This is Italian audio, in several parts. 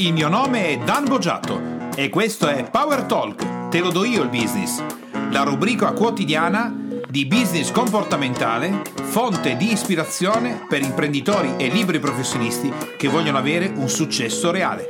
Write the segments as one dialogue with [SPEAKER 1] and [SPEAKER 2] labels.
[SPEAKER 1] Il mio nome è Dan Boggiato e questo è Power Talk, te lo do io il business, la rubrica quotidiana di business comportamentale, fonte di ispirazione per imprenditori e liberi professionisti che vogliono avere un successo reale.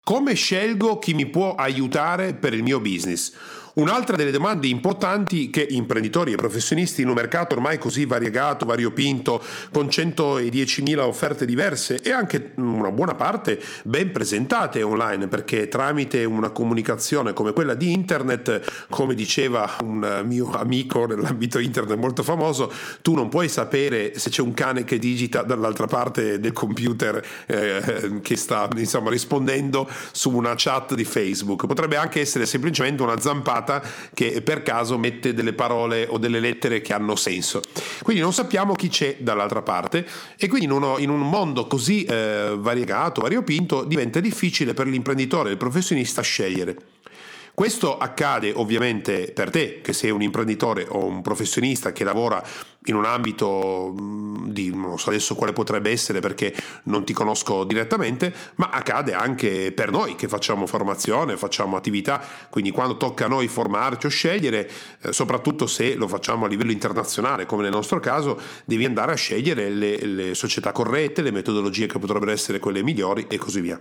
[SPEAKER 2] Come scelgo chi mi può aiutare per il mio business? Un'altra delle domande importanti che imprenditori e professionisti in un mercato ormai così variegato, variopinto, con 110.000 offerte diverse e anche una buona parte ben presentate online, perché tramite una comunicazione come quella di internet, come diceva un mio amico nell'ambito internet molto famoso, tu non puoi sapere se c'è un cane che digita dall'altra parte del computer eh, che sta insomma rispondendo su una chat di Facebook. Potrebbe anche essere semplicemente una zampata chiamata che per caso mette delle parole o delle lettere che hanno senso. Quindi non sappiamo chi c'è dall'altra parte e quindi in, uno, in un mondo così eh, variegato, variopinto, diventa difficile per l'imprenditore il professionista scegliere. Questo accade ovviamente per te che sei un imprenditore o un professionista che lavora in un ambito di non so adesso quale potrebbe essere perché non ti conosco direttamente, ma accade anche per noi che facciamo formazione, facciamo attività, quindi quando tocca a noi formarci o scegliere, eh, soprattutto se lo facciamo a livello internazionale come nel nostro caso, devi andare a scegliere le, le società corrette, le metodologie che potrebbero essere quelle migliori e così via.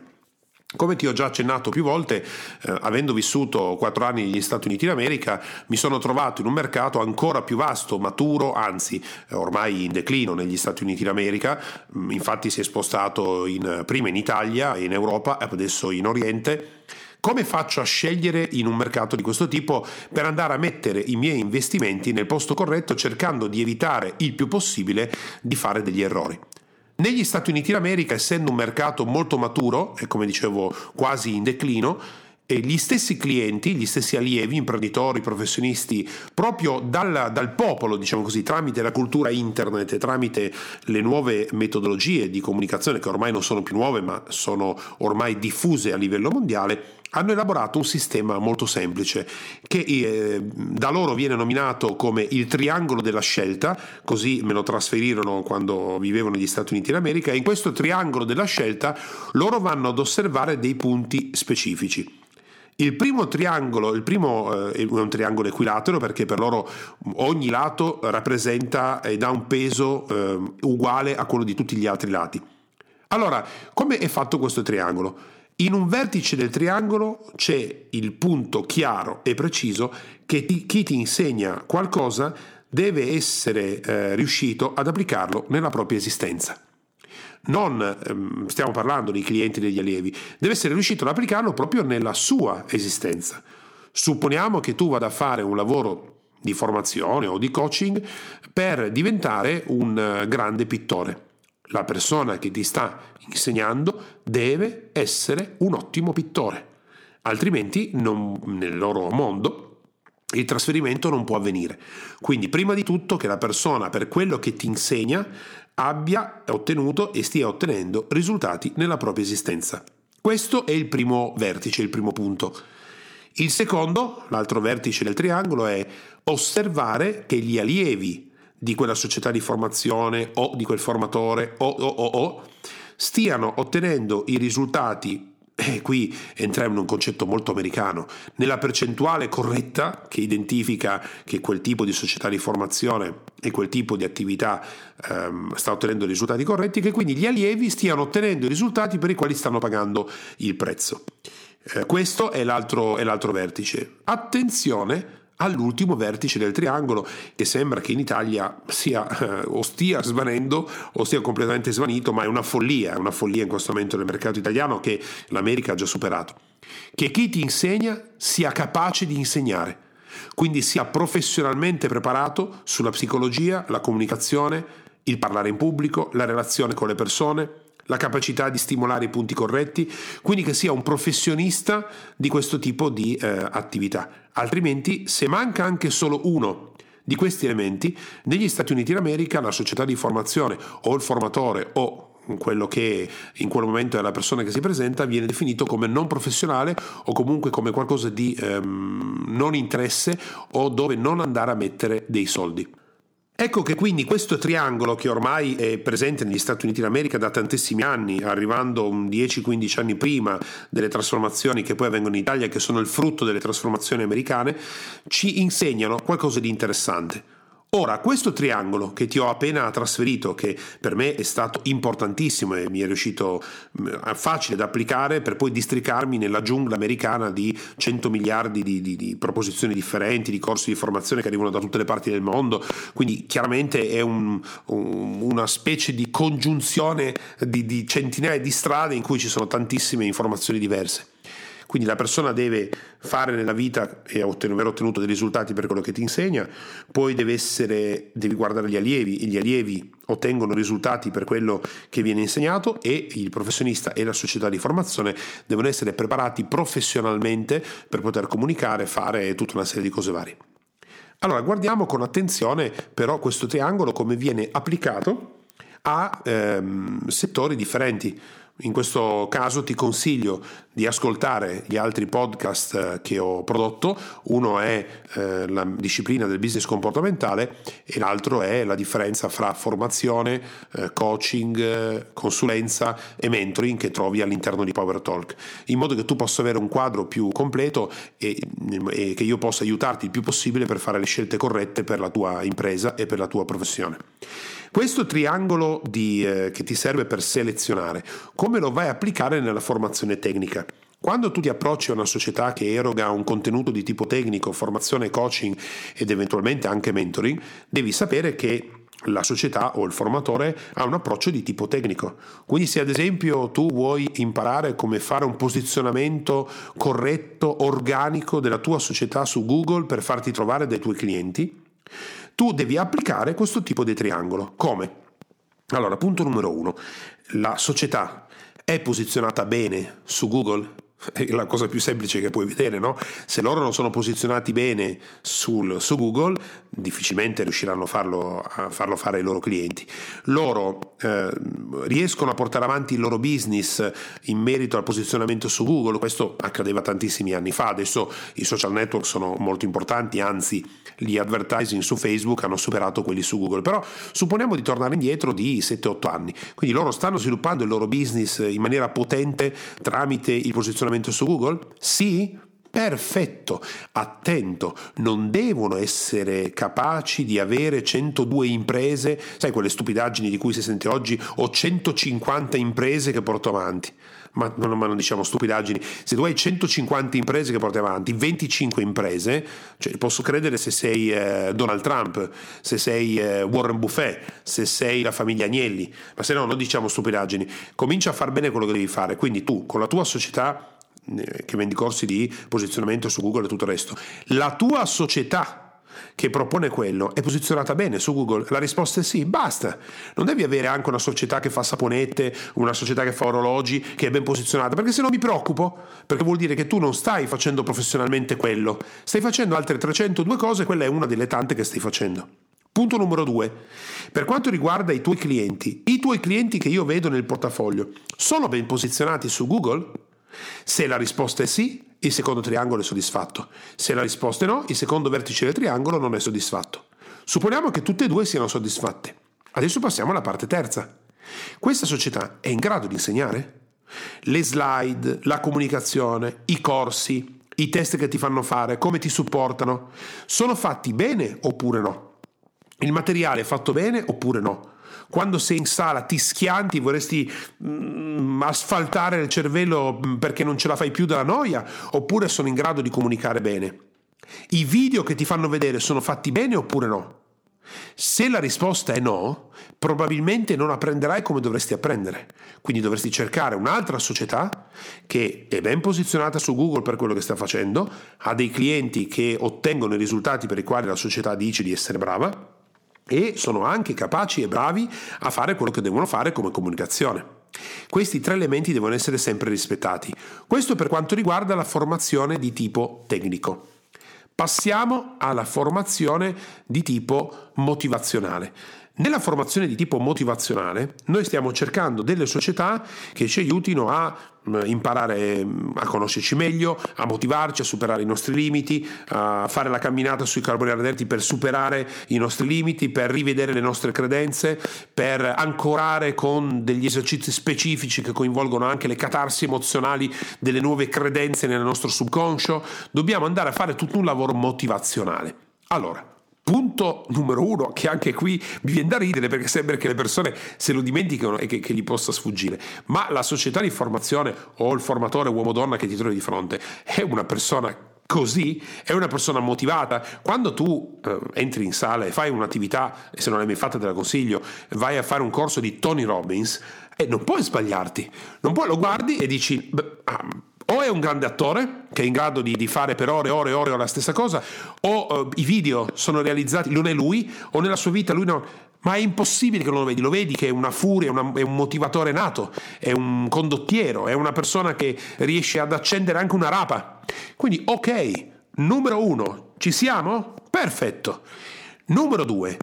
[SPEAKER 2] Come ti ho già accennato più volte, eh, avendo vissuto quattro anni negli Stati Uniti d'America, mi sono trovato in un mercato ancora più vasto, maturo, anzi eh, ormai in declino negli Stati Uniti d'America, mm, infatti si è spostato in, prima in Italia, in Europa e adesso in Oriente. Come faccio a scegliere in un mercato di questo tipo per andare a mettere i miei investimenti nel posto corretto cercando di evitare il più possibile di fare degli errori? Negli Stati Uniti d'America, essendo un mercato molto maturo e come dicevo quasi in declino, gli stessi clienti, gli stessi allievi, imprenditori, professionisti, proprio dal, dal, popolo, diciamo così, tramite la cultura internet tramite le nuove metodologie di comunicazione che ormai non sono più nuove ma sono ormai diffuse a livello mondiale, hanno elaborato un sistema molto semplice che eh, da loro viene nominato come il triangolo della scelta, così me lo trasferirono quando vivevo negli Stati Uniti d'America, e in questo triangolo della scelta loro vanno ad osservare dei punti specifici. Il primo triangolo, il primo eh, è un triangolo equilatero perché per loro ogni lato rappresenta e dà un peso eh, uguale a quello di tutti gli altri lati. Allora, come è fatto questo triangolo? In un vertice del triangolo c'è il punto chiaro e preciso che ti, chi ti insegna qualcosa deve essere eh, riuscito ad applicarlo nella propria esistenza. Non ehm, stiamo parlando dei clienti e degli allievi, deve essere riuscito ad applicarlo proprio nella sua esistenza. Supponiamo che tu vada a fare un lavoro di formazione o di coaching per diventare un eh, grande pittore la persona che ti sta insegnando deve essere un ottimo pittore, altrimenti non, nel loro mondo il trasferimento non può avvenire. Quindi prima di tutto che la persona per quello che ti insegna abbia ottenuto e stia ottenendo risultati nella propria esistenza. Questo è il primo vertice, il primo punto. Il secondo, l'altro vertice del triangolo, è osservare che gli allievi di quella società di formazione o di quel formatore o, o, o, o stiano ottenendo i risultati e qui entriamo in un concetto molto americano, nella percentuale corretta che identifica che quel tipo di società di formazione e quel tipo di attività ehm, sta ottenendo risultati corretti, che quindi gli allievi stiano ottenendo i risultati per i quali stanno pagando il prezzo. Eh, questo è l'altro, è l'altro vertice. Attenzione all'ultimo vertice del triangolo che sembra che in Italia sia eh, o stia svanendo o sia completamente svanito, ma è una follia, è una follia in questo momento nel mercato italiano che l'America ha già superato. Che chi ti insegna sia capace di insegnare, quindi sia professionalmente preparato sulla psicologia, la comunicazione, il parlare in pubblico, la relazione con le persone, la capacità di stimolare i punti corretti, quindi che sia un professionista di questo tipo di eh, attività. Altrimenti, se manca anche solo uno di questi elementi, negli Stati Uniti d'America la società di formazione o il formatore o quello che in quel momento è la persona che si presenta viene definito come non professionale o comunque come qualcosa di ehm, non interesse o dove non andare a mettere dei soldi. Ecco che quindi questo triangolo che ormai è presente negli Stati Uniti d'America da tantissimi anni, arrivando 10-15 anni prima delle trasformazioni che poi avvengono in Italia, che sono il frutto delle trasformazioni americane, ci insegnano qualcosa di interessante. Ora, questo triangolo che ti ho appena trasferito, che per me è stato importantissimo e mi è riuscito mm, facile da applicare per poi districarmi nella giungla americana di 100 miliardi di, di, di, proposizioni differenti, di corsi di formazione che arrivano da tutte le parti del mondo, quindi chiaramente è un, un, una specie di congiunzione di, di centinaia di strade in cui ci sono tantissime informazioni diverse. Quindi la persona deve fare nella vita e aver ottenuto dei risultati per quello che ti insegna, poi deve essere, devi guardare gli allievi e gli allievi ottengono risultati per quello che viene insegnato e il professionista e la società di formazione devono essere preparati professionalmente per poter comunicare, fare tutta una serie di cose varie. Allora guardiamo con attenzione però questo triangolo come viene applicato a ehm, settori differenti. In questo caso ti consiglio di ascoltare gli altri podcast eh, che ho prodotto. Uno è eh, la disciplina del business comportamentale e l'altro è la differenza fra formazione, eh, coaching, eh, consulenza e mentoring che trovi all'interno di Power Talk, in modo che tu possa avere un quadro più completo e, e che io possa aiutarti il più possibile per fare le scelte corrette per la tua impresa e per la tua professione. Questo triangolo di, eh, che ti serve per selezionare, come lo vai a applicare nella formazione tecnica? Quando tu ti approcci a una società che eroga un contenuto di tipo tecnico, formazione, coaching ed eventualmente anche mentoring, devi sapere che la società o il formatore ha un approccio di tipo tecnico. Quindi se ad esempio tu vuoi imparare come fare un posizionamento corretto, organico della tua società su Google per farti trovare dai tuoi clienti, tu devi applicare questo tipo di triangolo. Come? Allora, punto numero uno, la società è posizionata bene su Google? È la cosa più semplice che puoi vedere, no? Se loro non sono posizionati bene sul, su Google, difficilmente riusciranno a farlo, a farlo, fare ai loro clienti. Loro eh, riescono a portare avanti il loro business in merito al posizionamento su Google, questo accadeva tantissimi anni fa, adesso i social network sono molto importanti, anzi gli advertising su Facebook hanno superato quelli su Google, però supponiamo di tornare indietro di 7-8 anni, quindi loro stanno sviluppando il loro business in maniera potente tramite il posizionamento su Google? Sì, perfetto, attento, non devono essere capaci di avere 102 imprese, sai quelle stupidaggini di cui si sente oggi, o 150 imprese che porto avanti. Ma, ma, non diciamo stupidaggini, se tu hai 150 imprese che porti avanti, 25 imprese, cioè posso credere se sei eh, Donald Trump, se sei eh, Warren Buffet, se sei la famiglia Agnelli, ma se no non diciamo stupidaggini, comincia a far bene quello che devi fare, quindi tu con la tua società che vendi corsi di posizionamento su Google e tutto il resto, la tua società che propone quello è posizionata bene su Google? La risposta è sì, basta. Non devi avere anche una società che fa saponette, una società che fa orologi, che è ben posizionata, perché se no mi preoccupo, perché vuol dire che tu non stai facendo professionalmente quello, stai facendo altre 302 cose, quella è una delle tante che stai facendo. Punto numero due. Per quanto riguarda i tuoi clienti, i tuoi clienti che io vedo nel portafoglio sono ben posizionati su Google? Se la risposta è sì, il secondo triangolo è soddisfatto. Se la risposta è no, il secondo vertice del triangolo non è soddisfatto. Supponiamo che tutte e due siano soddisfatte. Adesso passiamo alla parte terza. Questa società è in grado di insegnare? Le slide, la comunicazione, i corsi, i test che ti fanno fare, come ti supportano, sono fatti bene oppure no? Il materiale è fatto bene oppure no? Quando sei in sala ti schianti, vorresti mm, asfaltare il cervello mm, perché non ce la fai più dalla noia, oppure sono in grado di comunicare bene? I video che ti fanno vedere sono fatti bene oppure no? Se la risposta è no, probabilmente non apprenderai come dovresti apprendere. Quindi dovresti cercare un'altra società che è ben posizionata su Google per quello che sta facendo, ha dei clienti che ottengono i risultati per i quali la società dice di essere brava e sono anche capaci e bravi a fare quello che devono fare come comunicazione. Questi tre elementi devono essere sempre rispettati. Questo per quanto riguarda la formazione di tipo tecnico. Passiamo alla formazione di tipo motivazionale. Nella formazione di tipo motivazionale noi stiamo cercando delle società che ci aiutino a mm, imparare mm, a conoscerci meglio, a motivarci, a superare i nostri limiti, a fare la camminata sui carboni ardenti per superare i nostri limiti, per rivedere le nostre credenze, per ancorare con degli esercizi specifici che coinvolgono anche le catarsi emozionali delle nuove credenze nel nostro subconscio. Dobbiamo andare a fare tutto un lavoro motivazionale. Allora, Punto numero uno, che anche qui mi viene da ridere perché sembra che le persone se lo dimenticano e che, che gli possa sfuggire, ma la società di formazione o il formatore uomo-donna che ti trovi di fronte è una persona così, è una persona motivata. Quando tu eh, entri in sala e fai un'attività, e se non l'hai mai fatta te la consiglio, vai a fare un corso di Tony Robbins, eh, non puoi sbagliarti, non puoi, lo guardi e dici... Beh, ah, o è un grande attore che è in grado di, di fare per ore e ore e ore la stessa cosa, o uh, i video sono realizzati, non è lui, o nella sua vita lui non... Ma è impossibile che non lo vedi, lo vedi che è una furia, una, è un motivatore nato, è un condottiero, è una persona che riesce ad accendere anche una rapa. Quindi, ok, numero uno, ci siamo? Perfetto. Numero due,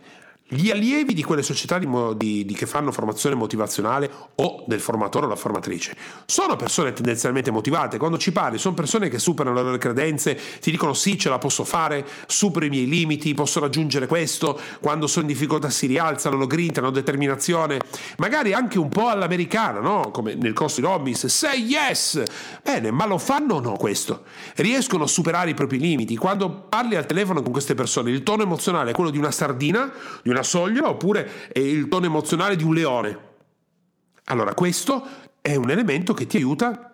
[SPEAKER 2] gli allievi di quelle società di, di, di che fanno formazione motivazionale o del formatore o la formatrice sono persone tendenzialmente motivate. Quando ci parli, sono persone che superano le loro credenze, ti dicono sì, ce la posso fare, supero i miei limiti, posso raggiungere questo. Quando sono in difficoltà si rialzano, lo grinta, hanno determinazione, magari anche un po' all'americana, no? Come nel corso di Robbins, say yes! Bene, ma lo fanno o no questo? Riescono a superare i propri limiti. Quando parli al telefono con queste persone, il tono emozionale è quello di una sardina, di una una soglia oppure è il tono emozionale di un leone. Allora questo è un elemento che ti aiuta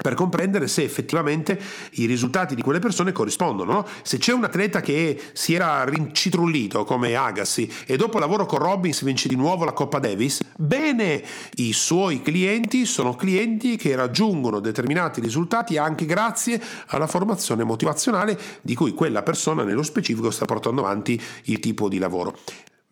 [SPEAKER 2] per comprendere se effettivamente i risultati di quelle persone corrispondono. No? Se c'è un atleta che si era rincitrullito come Agassi e dopo il lavoro con Robbins vince di nuovo la Coppa Davis, bene, i suoi clienti sono clienti che raggiungono determinati risultati anche grazie alla formazione motivazionale di cui quella persona nello specifico sta portando avanti il tipo di lavoro.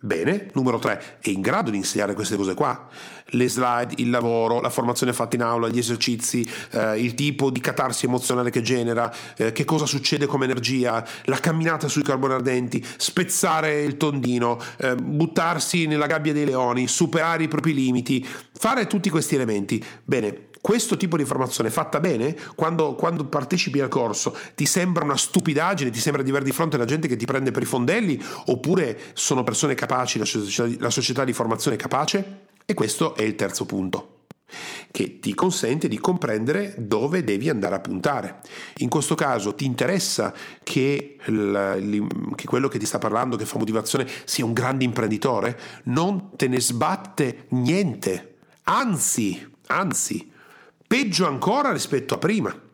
[SPEAKER 2] Bene, numero 3, è in grado di insegnare queste cose qua? Le slide, il lavoro, la formazione fatta in aula, gli esercizi, eh, il tipo di catarsi emozionale che genera, eh, che cosa succede come energia, la camminata sui carboni ardenti, spezzare il tondino, eh, buttarsi nella gabbia dei leoni, superare i propri limiti, fare tutti questi elementi. Bene, questo tipo di formazione fatta bene, quando, quando, partecipi al corso, ti sembra una stupidaggine, ti sembra di avere di fronte la gente che ti prende per i fondelli, oppure sono persone capaci, la società, la società di formazione è capace? E questo è il terzo punto che ti consente di comprendere dove devi andare a puntare. In questo caso ti interessa che, il, che, quello che ti sta parlando, che fa motivazione, sia un grande imprenditore? Non te ne sbatte niente, anzi, anzi, Peggio ancora rispetto a prima.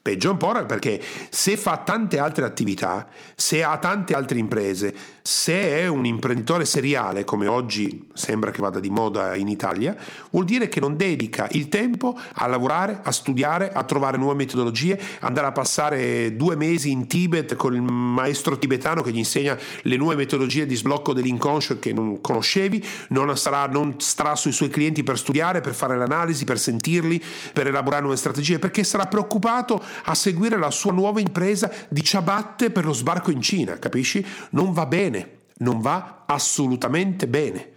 [SPEAKER 2] Peggio ancora perché se fa tante altre attività, se ha tante altre imprese, se è un imprenditore seriale, come oggi sembra che vada di moda in Italia, vuol dire che non dedica il tempo a lavorare, a studiare, a trovare nuove metodologie, andare a passare due mesi in Tibet con il maestro tibetano che gli insegna le nuove metodologie di sblocco dell'inconscio che non conoscevi, non, sarà, non starà sui suoi clienti per studiare, per fare l'analisi, per sentirli, per elaborare nuove strategie, perché sarà preoccupato a seguire la sua nuova impresa di ciabatte per lo sbarco in Cina, capisci? Non va bene, non va assolutamente bene.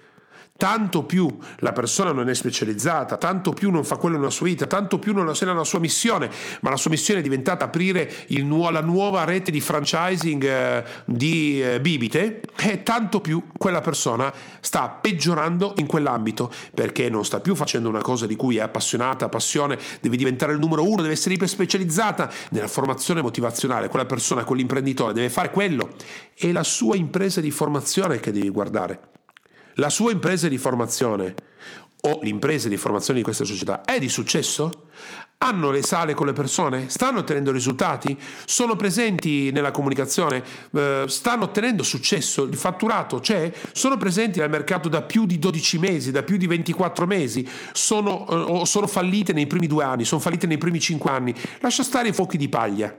[SPEAKER 2] Tanto più la persona non è specializzata, tanto più non fa quello nella sua vita, tanto più non è nella sua missione, ma la sua missione è diventata aprire nu- la nuova rete di franchising eh, di eh, bibite, e tanto più quella persona sta peggiorando in quell'ambito perché non sta più facendo una cosa di cui è appassionata, passione, deve diventare il numero uno, deve essere iper specializzata nella formazione motivazionale. Quella persona, quell'imprenditore deve fare quello. È la sua impresa di formazione che devi guardare la sua impresa di formazione o l'impresa di formazione di questa società è di successo? Hanno le sale con le persone? Stanno ottenendo risultati? Sono presenti nella comunicazione? Eh, stanno ottenendo successo? Il fatturato c'è? Sono presenti nel mercato da più di 12 mesi, da più di 24 mesi? Sono, eh, sono fallite nei primi due anni? Sono fallite nei primi cinque anni? Lascia stare i fuochi di paglia.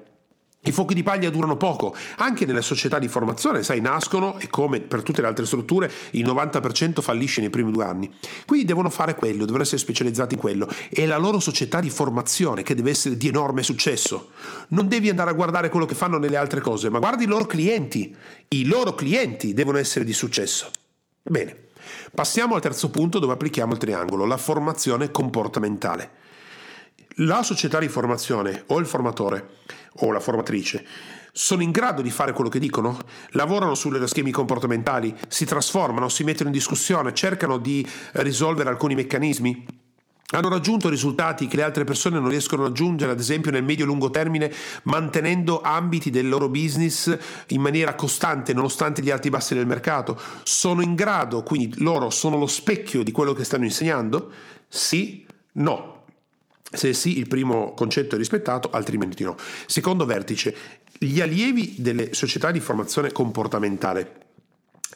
[SPEAKER 2] I fuochi di paglia durano poco, anche nelle società di formazione, sai, nascono e come per tutte le altre strutture il 90% fallisce nei primi due anni. Quindi devono fare quello, devono essere specializzati in quello. È la loro società di formazione che deve essere di enorme successo. Non devi andare a guardare quello che fanno nelle altre cose, ma guardi i loro clienti. I loro clienti devono essere di successo. Bene. Passiamo al terzo punto dove applichiamo il triangolo, la formazione comportamentale. La società di formazione o il formatore o la formatrice sono in grado di fare quello che dicono? Lavorano sulle schemi comportamentali, si trasformano, si mettono in discussione, cercano di risolvere alcuni meccanismi? Hanno raggiunto risultati che le altre persone non riescono a raggiungere, ad esempio nel medio-lungo termine, mantenendo ambiti del loro business in maniera costante nonostante gli alti e bassi del mercato? Sono in grado, quindi loro sono lo specchio di quello che stanno insegnando? Sì, no. Se sì, il primo concetto è rispettato, altrimenti no. Secondo vertice, gli allievi delle società di formazione comportamentale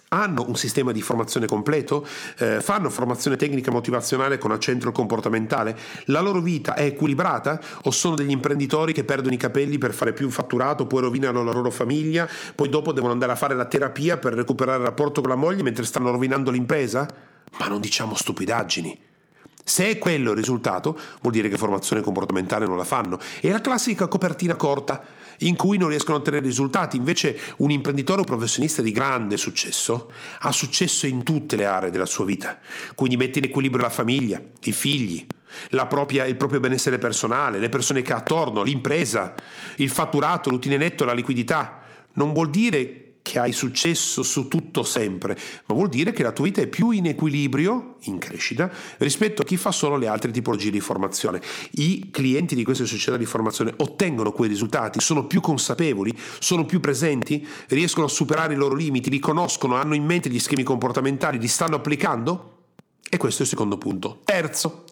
[SPEAKER 2] hanno un sistema di formazione completo, eh, fanno formazione tecnica motivazionale con accento comportamentale, la loro vita è equilibrata o sono degli imprenditori che perdono i capelli per fare più fatturato, poi rovinano la loro famiglia, poi dopo devono andare a fare la terapia per recuperare il rapporto con la moglie mentre stanno rovinando l'impresa? Ma non diciamo stupidaggini. Se è quello il risultato, vuol dire che formazione comportamentale non la fanno. È la classica copertina corta in cui non riescono a ottenere risultati. Invece un imprenditore o professionista di grande successo ha successo in tutte le aree della sua vita. Quindi mette in equilibrio la famiglia, i figli, propria, il proprio benessere personale, le persone che ha attorno, l'impresa, il fatturato, l'utile netto, la liquidità. Non vuol dire che hai successo su tutto sempre, ma vuol dire che la tua vita è più in equilibrio, in crescita, rispetto a chi fa solo le altre tipologie di formazione. I clienti di queste società di formazione ottengono quei risultati, sono più consapevoli, sono più presenti, riescono a superare i loro limiti, li conoscono, hanno in mente gli schemi comportamentali, li stanno applicando? E questo è il secondo punto. Terzo,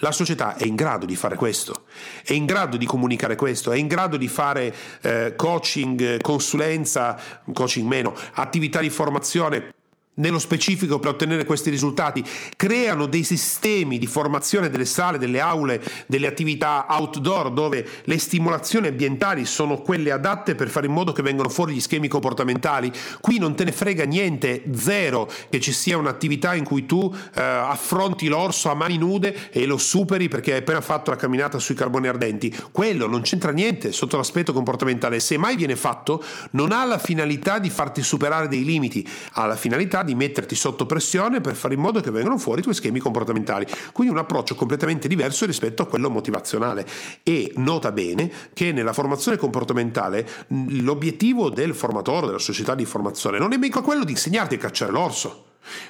[SPEAKER 2] la società è in grado di fare questo, è in grado di comunicare questo, è in grado di fare eh, coaching, consulenza, coaching meno, attività di formazione nello specifico per ottenere questi risultati, creano dei sistemi di formazione delle sale, delle aule, delle attività outdoor dove le stimolazioni ambientali sono quelle adatte per fare in modo che vengano fuori gli schemi comportamentali. Qui non te ne frega niente, zero, che ci sia un'attività in cui tu eh, affronti l'orso a mani nude e lo superi perché hai appena fatto la camminata sui carboni ardenti. Quello non c'entra niente sotto l'aspetto comportamentale. Se mai viene fatto, non ha la finalità di farti superare dei limiti, ha la finalità di metterti sotto pressione per fare in modo che vengano fuori i tuoi schemi comportamentali. Quindi un approccio completamente diverso rispetto a quello motivazionale. E nota bene che nella formazione comportamentale l'obiettivo del formatore, della società di formazione, non è mica quello di insegnarti a cacciare l'orso.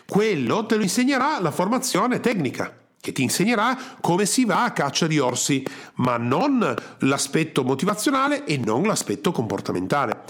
[SPEAKER 2] Quello te lo insegnerà la formazione tecnica che ti insegnerà come si va a caccia di orsi, ma non l'aspetto motivazionale e non l'aspetto comportamentale.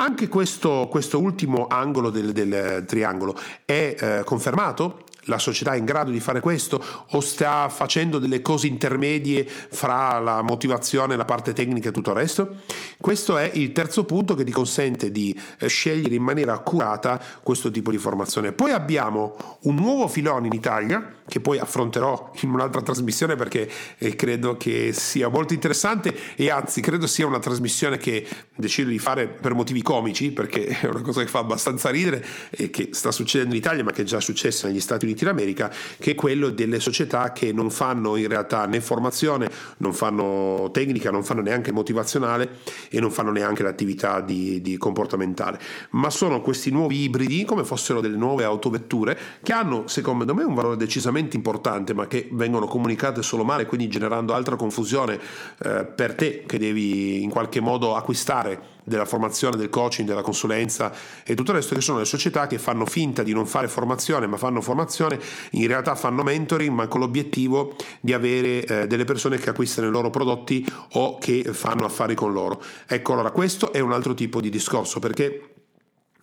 [SPEAKER 2] Anche questo, questo ultimo angolo del, del triangolo è eh, confermato la società è in grado di fare questo o sta facendo delle cose intermedie fra la motivazione, la parte tecnica e tutto il resto? Questo è il terzo punto che ti consente di eh, scegliere in maniera accurata questo tipo di formazione. Poi abbiamo un nuovo filone in Italia che poi affronterò in un'altra trasmissione perché eh, credo che sia molto interessante e anzi credo sia una trasmissione che decido di fare per motivi comici perché è una cosa che fa abbastanza ridere e che sta succedendo in Italia ma che è già successa negli Stati Uniti d'America che è quello delle società che non fanno in realtà né formazione, non fanno tecnica, non fanno neanche motivazionale e non fanno neanche l'attività di, di comportamentale. Ma sono questi nuovi ibridi come fossero delle nuove autovetture che hanno secondo me un valore decisamente importante ma che vengono comunicate solo male, quindi generando altra confusione eh, per te che devi in qualche modo acquistare della formazione, del coaching, della consulenza e tutto il resto che sono le società che fanno finta di non fare formazione ma fanno formazione, in realtà fanno mentoring ma con l'obiettivo di avere eh, delle persone che acquistano i loro prodotti o che fanno affari con loro. Ecco allora questo è un altro tipo di discorso perché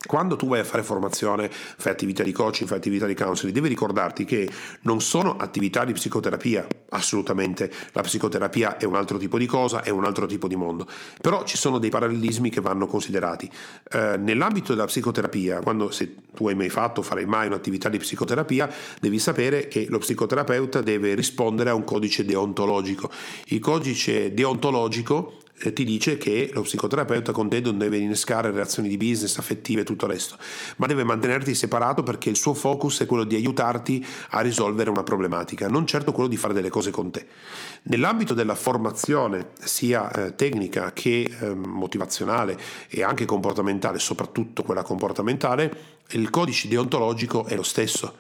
[SPEAKER 2] quando tu vai a fare formazione, fai attività di coaching, fai attività di counseling, devi ricordarti che non sono attività di psicoterapia, assolutamente. La psicoterapia è un altro tipo di cosa, è un altro tipo di mondo. Però ci sono dei parallelismi che vanno considerati. Eh, nell'ambito della psicoterapia, quando se tu hai mai fatto, farai mai un'attività di psicoterapia, devi sapere che lo psicoterapeuta deve rispondere a un codice deontologico. Il codice deontologico ti dice che lo psicoterapeuta con te non deve innescare relazioni di business, affettive e tutto il resto, ma deve mantenerti separato perché il suo focus è quello di aiutarti a risolvere una problematica, non certo quello di fare delle cose con te. Nell'ambito della formazione, sia eh, tecnica che eh, motivazionale e anche comportamentale, soprattutto quella comportamentale, il codice deontologico è lo stesso.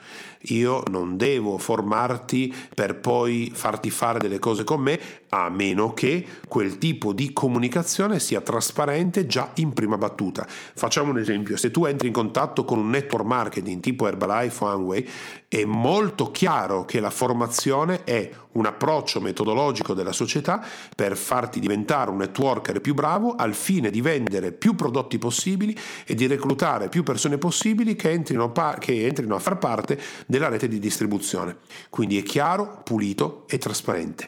[SPEAKER 2] Io non devo formarti per poi farti fare delle cose con me, a meno che quel tipo di comunicazione sia trasparente già in prima battuta. Facciamo un esempio, se tu entri in contatto con un network marketing tipo Herbalife o Amway, è molto chiaro che la formazione è un approccio metodologico della società per farti diventare un networker più bravo al fine di vendere più prodotti possibili e di reclutare più persone possibili che entrino, che entrino a far parte della rete di distribuzione. Quindi è chiaro, pulito e trasparente.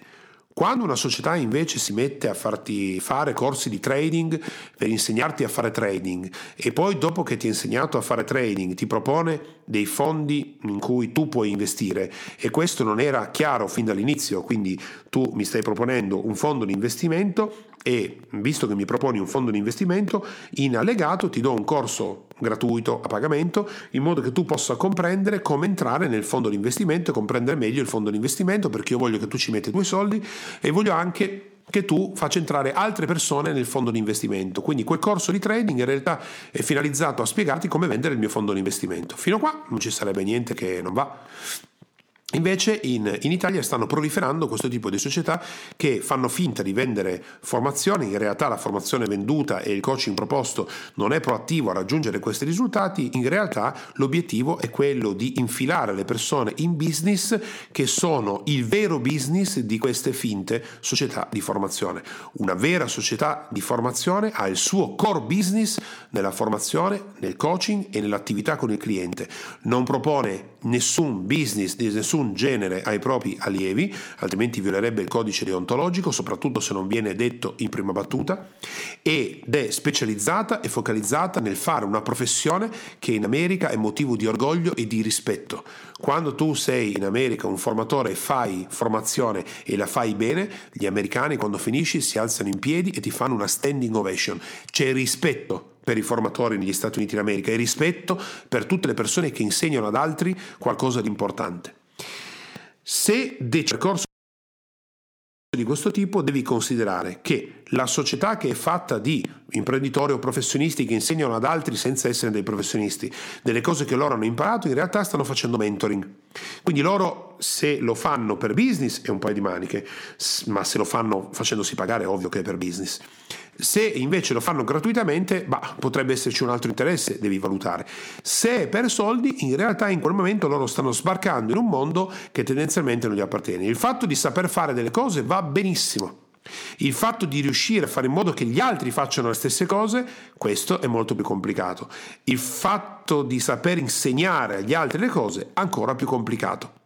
[SPEAKER 2] Quando una società invece si mette a farti fare corsi di trading per insegnarti a fare trading e poi dopo che ti ha insegnato a fare trading ti propone dei fondi in cui tu puoi investire e questo non era chiaro fin dall'inizio, quindi tu mi stai proponendo un fondo di investimento e visto che mi proponi un fondo di investimento, in allegato ti do un corso gratuito a pagamento in modo che tu possa comprendere come entrare nel fondo di investimento e comprendere meglio il fondo di investimento perché io voglio che tu ci metti i tuoi soldi e voglio anche che tu faccia entrare altre persone nel fondo di investimento. Quindi quel corso di trading in realtà è finalizzato a spiegarti come vendere il mio fondo di investimento. Fino a qua non ci sarebbe niente che non va. Invece in, in, Italia stanno proliferando questo tipo di società che fanno finta di vendere formazioni, in realtà la formazione venduta e il coaching proposto non è proattivo a raggiungere questi risultati, in realtà l'obiettivo è quello di infilare le persone in business che sono il vero business di queste finte società di formazione. Una vera società di formazione ha il suo core business nella formazione, nel coaching e nell'attività con il cliente. Non propone nessun business di nessun genere ai propri allievi, altrimenti violerebbe il codice deontologico, soprattutto se non viene detto in prima battuta, ed è specializzata e focalizzata nel fare una professione che in America è motivo di orgoglio e di rispetto. Quando tu sei in America un formatore e fai formazione e la fai bene, gli americani quando finisci si alzano in piedi e ti fanno una standing ovation. C'è rispetto per i formatori negli Stati Uniti d'America e rispetto per tutte le persone che insegnano ad altri qualcosa di importante. Se dei percorso di questo tipo devi considerare che la società che è fatta di imprenditori o professionisti che insegnano ad altri senza essere dei professionisti delle cose che loro hanno imparato in realtà stanno facendo mentoring. Quindi loro se lo fanno per business è un paio di maniche ma se lo fanno facendosi pagare ovvio che è per business se invece lo fanno gratuitamente, bah, potrebbe esserci un altro interesse, devi valutare. Se è per soldi, in realtà in quel momento loro stanno sbarcando in un mondo che tendenzialmente non gli appartiene. Il fatto di saper fare delle cose va benissimo. Il fatto di riuscire a fare in modo che gli altri facciano le stesse cose, questo è molto più complicato. Il fatto di saper insegnare agli altri le cose, ancora più complicato.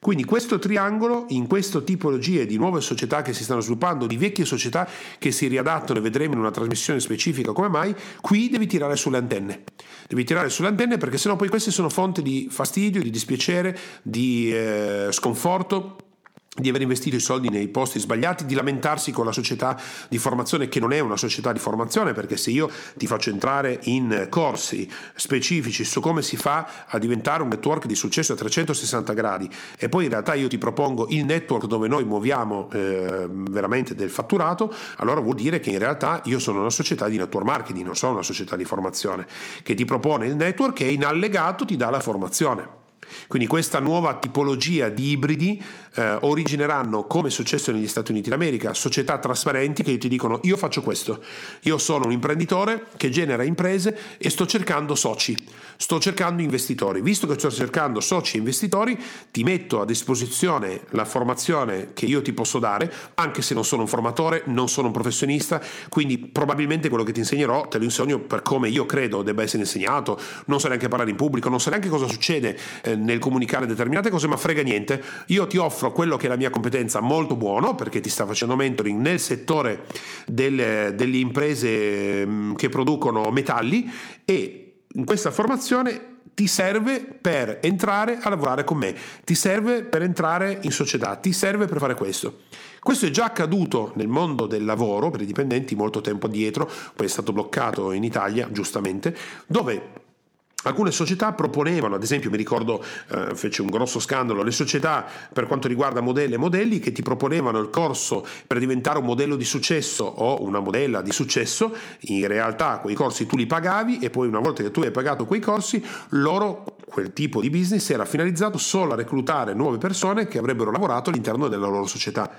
[SPEAKER 2] Quindi questo triangolo, in queste tipologie di nuove società che si stanno sviluppando, di vecchie società che si riadattano e vedremo in una trasmissione specifica come mai, qui devi tirare sulle antenne. Devi tirare sulle antenne perché sennò poi queste sono fonte di fastidio, di dispiacere, di eh, sconforto di aver investito i soldi nei posti sbagliati, di lamentarsi con la società di formazione che non è una società di formazione, perché se io ti faccio entrare in corsi specifici su come si fa a diventare un network di successo a 360 gradi e poi in realtà io ti propongo il network dove noi muoviamo eh, veramente del fatturato, allora vuol dire che in realtà io sono una società di network marketing, non sono una società di formazione, che ti propone il network e in allegato ti dà la formazione. Quindi questa nuova tipologia di ibridi eh, origineranno, come è successo negli Stati Uniti d'America, società trasparenti che ti dicono io faccio questo, io sono un imprenditore che genera imprese e sto cercando soci, sto cercando investitori. Visto che sto cercando soci e investitori, ti metto a disposizione la formazione che io ti posso dare, anche se non sono un formatore, non sono un professionista, quindi probabilmente quello che ti insegnerò te lo insegno per come io credo debba essere insegnato, non so neanche parlare in pubblico, non so neanche cosa succede eh, nel comunicare determinate cose, ma frega niente. Io ti offro quello che è la mia competenza molto buono, perché ti sta facendo mentoring nel settore delle, delle imprese mm, che producono metalli e in questa formazione ti serve per entrare a lavorare con me, ti serve per entrare in società, ti serve per fare questo. Questo è già accaduto nel mondo del lavoro per i dipendenti molto tempo addietro, poi è stato bloccato in Italia, giustamente, dove Alcune società proponevano, ad esempio mi ricordo eh, fece un grosso scandalo, le società per quanto riguarda modelli e modelli che ti proponevano il corso per diventare un modello di successo o una modella di successo, in realtà quei corsi tu li pagavi e poi una volta che tu hai pagato quei corsi, loro quel tipo di business era finalizzato solo a reclutare nuove persone che avrebbero lavorato all'interno della loro società.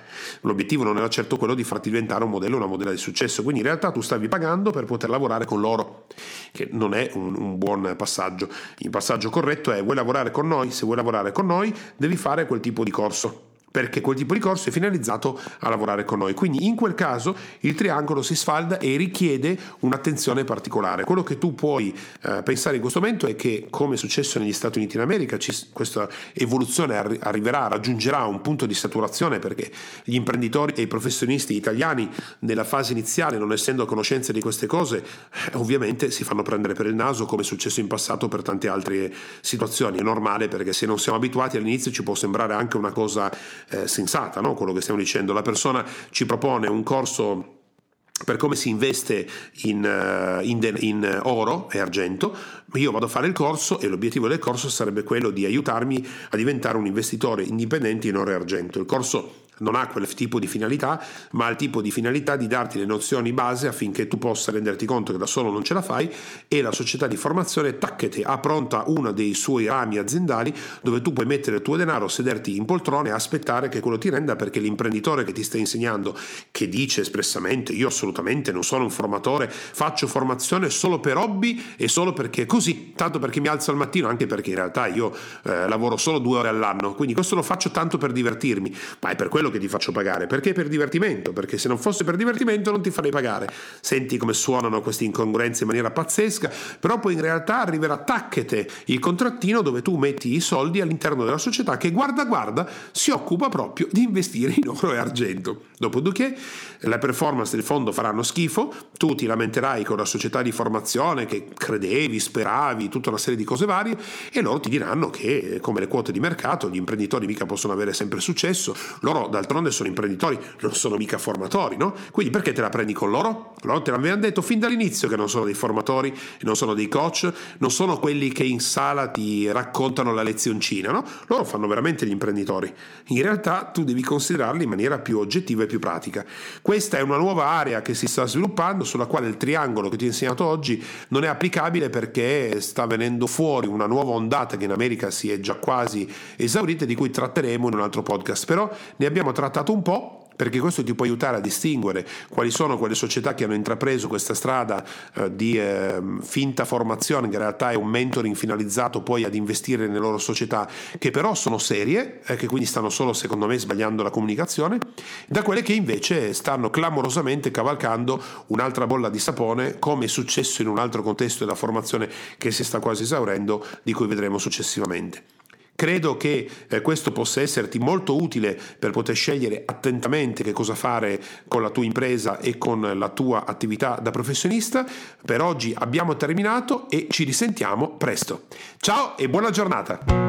[SPEAKER 2] L'obiettivo non era certo quello di farti diventare un modello una modella di successo, quindi in realtà tu stavi pagando per poter lavorare con loro, che non è un, un buon passaggio. Il passaggio corretto è vuoi lavorare con noi? Se vuoi lavorare con noi devi fare quel tipo di corso perché quel tipo di corso è finalizzato a lavorare con noi. Quindi in quel caso il triangolo si sfalda e richiede un'attenzione particolare. Quello che tu puoi eh, pensare in questo momento è che, come è successo negli Stati Uniti d'America, ci, questa evoluzione arri- arriverà, raggiungerà un punto di saturazione perché gli imprenditori e i professionisti italiani nella fase iniziale, non essendo a conoscenza di queste cose, eh, ovviamente si fanno prendere per il naso come è successo in passato per tante altre situazioni. È normale perché se non siamo abituati all'inizio ci può sembrare anche una cosa eh, sensata, no? quello che stiamo dicendo. La persona ci propone un corso per come si investe in, uh, in, in, oro e argento, io vado a fare il corso e l'obiettivo del corso sarebbe quello di aiutarmi a diventare un investitore indipendente in oro e argento. Il corso non ha quel tipo di finalità, ma ha il tipo di finalità di darti le nozioni base affinché tu possa renderti conto che da solo non ce la fai e la società di formazione tacchete ha pronta uno dei suoi rami aziendali dove tu puoi mettere il tuo denaro, sederti in poltrone e aspettare che quello ti renda perché l'imprenditore che ti sta insegnando, che dice espressamente io assolutamente non sono un formatore, faccio formazione solo per hobby e solo perché così, tanto perché mi alzo al mattino, anche perché in realtà io eh, lavoro solo due ore all'anno, quindi questo lo faccio tanto per divertirmi, ma è per quello quello che ti faccio pagare, perché per divertimento, perché se non fosse per divertimento non ti farei pagare. Senti come suonano queste incongruenze in maniera pazzesca, però poi in realtà arriverà tacchete il contrattino dove tu metti i soldi all'interno della società che guarda guarda si occupa proprio di investire in oro e argento. Dopodiché le performance del fondo faranno schifo, tu ti lamenterai con la società di formazione che credevi, speravi, tutta una serie di cose varie e loro ti diranno che come le quote di mercato gli imprenditori mica possono avere sempre successo, loro da d'altronde sono imprenditori, non sono mica formatori, no? Quindi perché te la prendi con loro? Loro te l'avevano detto fin dall'inizio che non sono dei formatori, non sono dei coach, non sono quelli che in sala ti raccontano la lezioncina, no? Loro fanno veramente gli imprenditori. In realtà tu devi considerarli in maniera più oggettiva e più pratica. Questa è una nuova area che si sta sviluppando sulla quale il triangolo che ti ho insegnato oggi non è applicabile perché sta venendo fuori una nuova ondata che in America si è già quasi esaurita di cui tratteremo in un altro podcast. Però ne abbiamo abbiamo trattato un po' perché questo ti può aiutare a distinguere quali sono quelle società che hanno intrapreso questa strada eh, di eh, finta formazione, che in realtà è un mentoring finalizzato poi ad investire nelle loro società, che però sono serie, eh, che quindi stanno solo secondo me sbagliando la comunicazione, da quelle che invece stanno clamorosamente cavalcando un'altra bolla di sapone, come è successo in un altro contesto della formazione che si sta quasi esaurendo, di cui vedremo successivamente. Credo che eh, questo possa esserti molto utile per poter scegliere attentamente che cosa fare con la tua impresa e con la tua attività da professionista. Per oggi abbiamo terminato e ci risentiamo presto. Ciao e buona giornata!